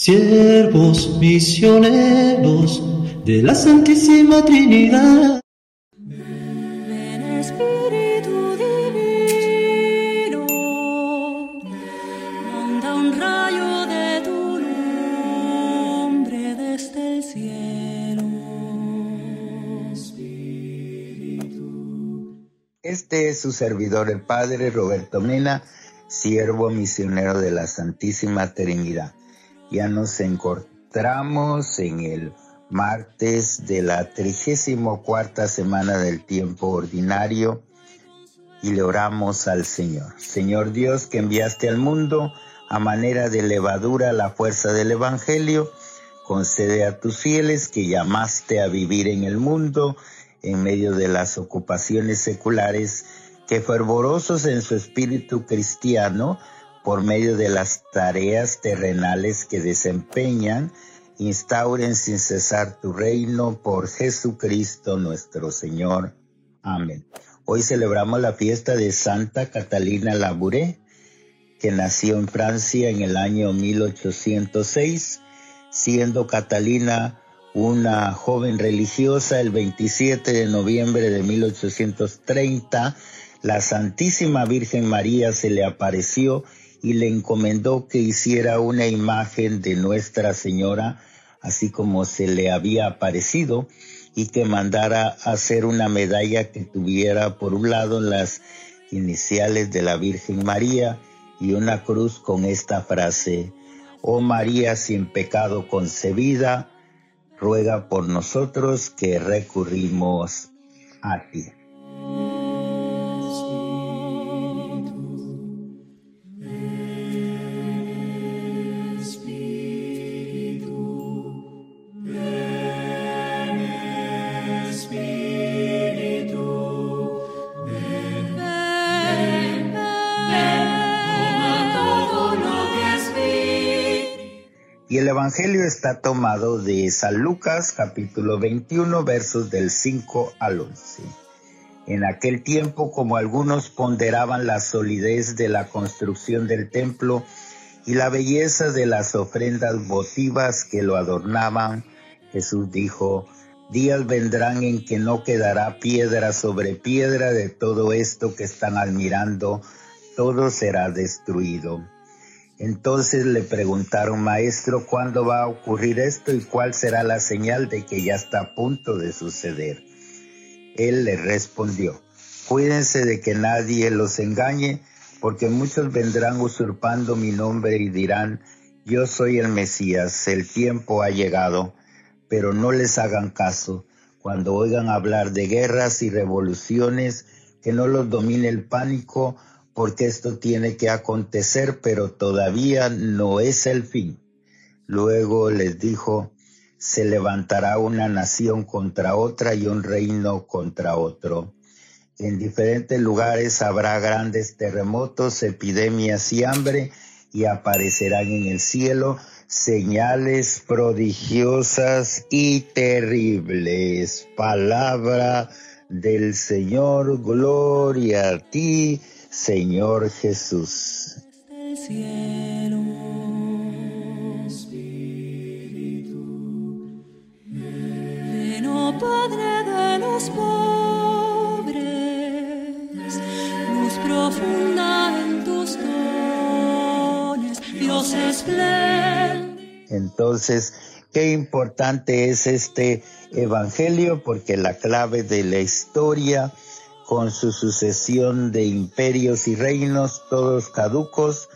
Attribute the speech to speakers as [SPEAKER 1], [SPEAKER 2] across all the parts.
[SPEAKER 1] siervos misioneros de la Santísima Trinidad.
[SPEAKER 2] Ven Espíritu Divino, manda un rayo de tu nombre desde el cielo.
[SPEAKER 3] Este es su servidor, el Padre Roberto Mena, siervo misionero de la Santísima Trinidad. Ya nos encontramos en el martes de la trigésimo cuarta semana del tiempo ordinario y le oramos al Señor. Señor Dios que enviaste al mundo a manera de levadura la fuerza del Evangelio, concede a tus fieles que llamaste a vivir en el mundo en medio de las ocupaciones seculares, que fervorosos en su espíritu cristiano, por medio de las tareas terrenales que desempeñan, instauren sin cesar tu reino por Jesucristo nuestro Señor. Amén. Hoy celebramos la fiesta de Santa Catalina Labouré, que nació en Francia en el año 1806, siendo Catalina una joven religiosa el 27 de noviembre de 1830, la Santísima Virgen María se le apareció y le encomendó que hiciera una imagen de Nuestra Señora, así como se le había aparecido, y que mandara hacer una medalla que tuviera por un lado las iniciales de la Virgen María y una cruz con esta frase, Oh María sin pecado concebida, ruega por nosotros que recurrimos a ti. Y el Evangelio está tomado de San Lucas capítulo 21 versos del 5 al 11. En aquel tiempo, como algunos ponderaban la solidez de la construcción del templo y la belleza de las ofrendas votivas que lo adornaban, Jesús dijo, días vendrán en que no quedará piedra sobre piedra de todo esto que están admirando, todo será destruido. Entonces le preguntaron, maestro, ¿cuándo va a ocurrir esto y cuál será la señal de que ya está a punto de suceder? Él le respondió, cuídense de que nadie los engañe, porque muchos vendrán usurpando mi nombre y dirán, yo soy el Mesías, el tiempo ha llegado, pero no les hagan caso. Cuando oigan hablar de guerras y revoluciones, que no los domine el pánico, porque esto tiene que acontecer, pero todavía no es el fin. Luego les dijo, se levantará una nación contra otra y un reino contra otro. En diferentes lugares habrá grandes terremotos, epidemias y hambre, y aparecerán en el cielo señales prodigiosas y terribles. Palabra del Señor, gloria a ti, Señor Jesús.
[SPEAKER 2] Padre de los pobres, luz profunda en tus dones, Dios espléndido.
[SPEAKER 3] Entonces, qué importante es este Evangelio porque la clave de la historia con su sucesión de imperios y reinos, todos caducos,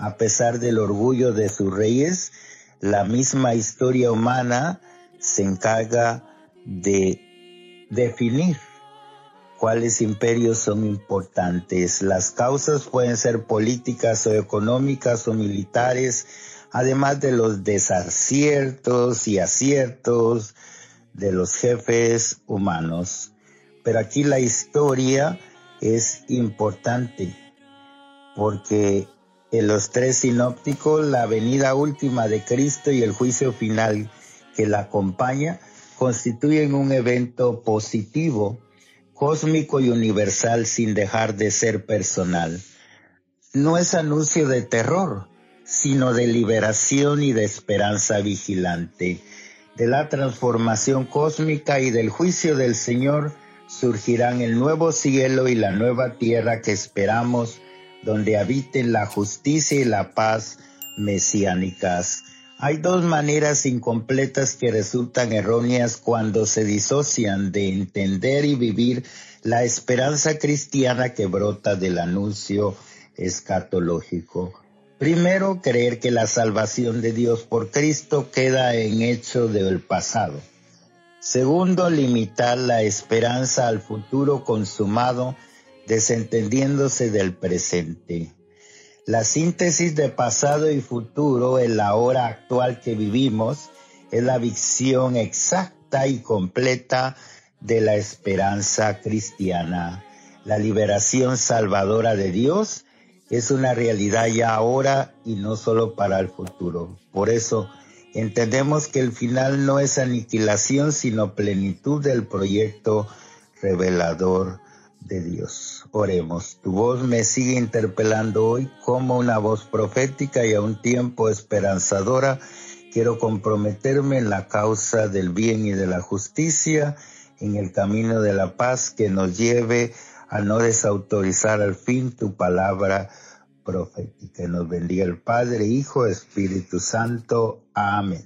[SPEAKER 3] a pesar del orgullo de sus reyes, la misma historia humana se encarga de definir cuáles imperios son importantes. Las causas pueden ser políticas o económicas o militares, además de los desaciertos y aciertos de los jefes humanos. Pero aquí la historia es importante porque en los tres sinópticos la venida última de Cristo y el juicio final que la acompaña constituyen un evento positivo, cósmico y universal sin dejar de ser personal. No es anuncio de terror, sino de liberación y de esperanza vigilante. De la transformación cósmica y del juicio del Señor surgirán el nuevo cielo y la nueva tierra que esperamos, donde habiten la justicia y la paz mesiánicas. Hay dos maneras incompletas que resultan erróneas cuando se disocian de entender y vivir la esperanza cristiana que brota del anuncio escatológico. Primero, creer que la salvación de Dios por Cristo queda en hecho del pasado. Segundo, limitar la esperanza al futuro consumado, desentendiéndose del presente. La síntesis de pasado y futuro en la hora actual que vivimos es la visión exacta y completa de la esperanza cristiana. La liberación salvadora de Dios es una realidad ya ahora y no solo para el futuro. Por eso entendemos que el final no es aniquilación, sino plenitud del proyecto revelador de Dios. Oremos. Tu voz me sigue interpelando hoy como una voz profética y a un tiempo esperanzadora. Quiero comprometerme en la causa del bien y de la justicia, en el camino de la paz que nos lleve a no desautorizar al fin tu palabra profética. Nos bendiga el Padre, Hijo, Espíritu Santo. Amén.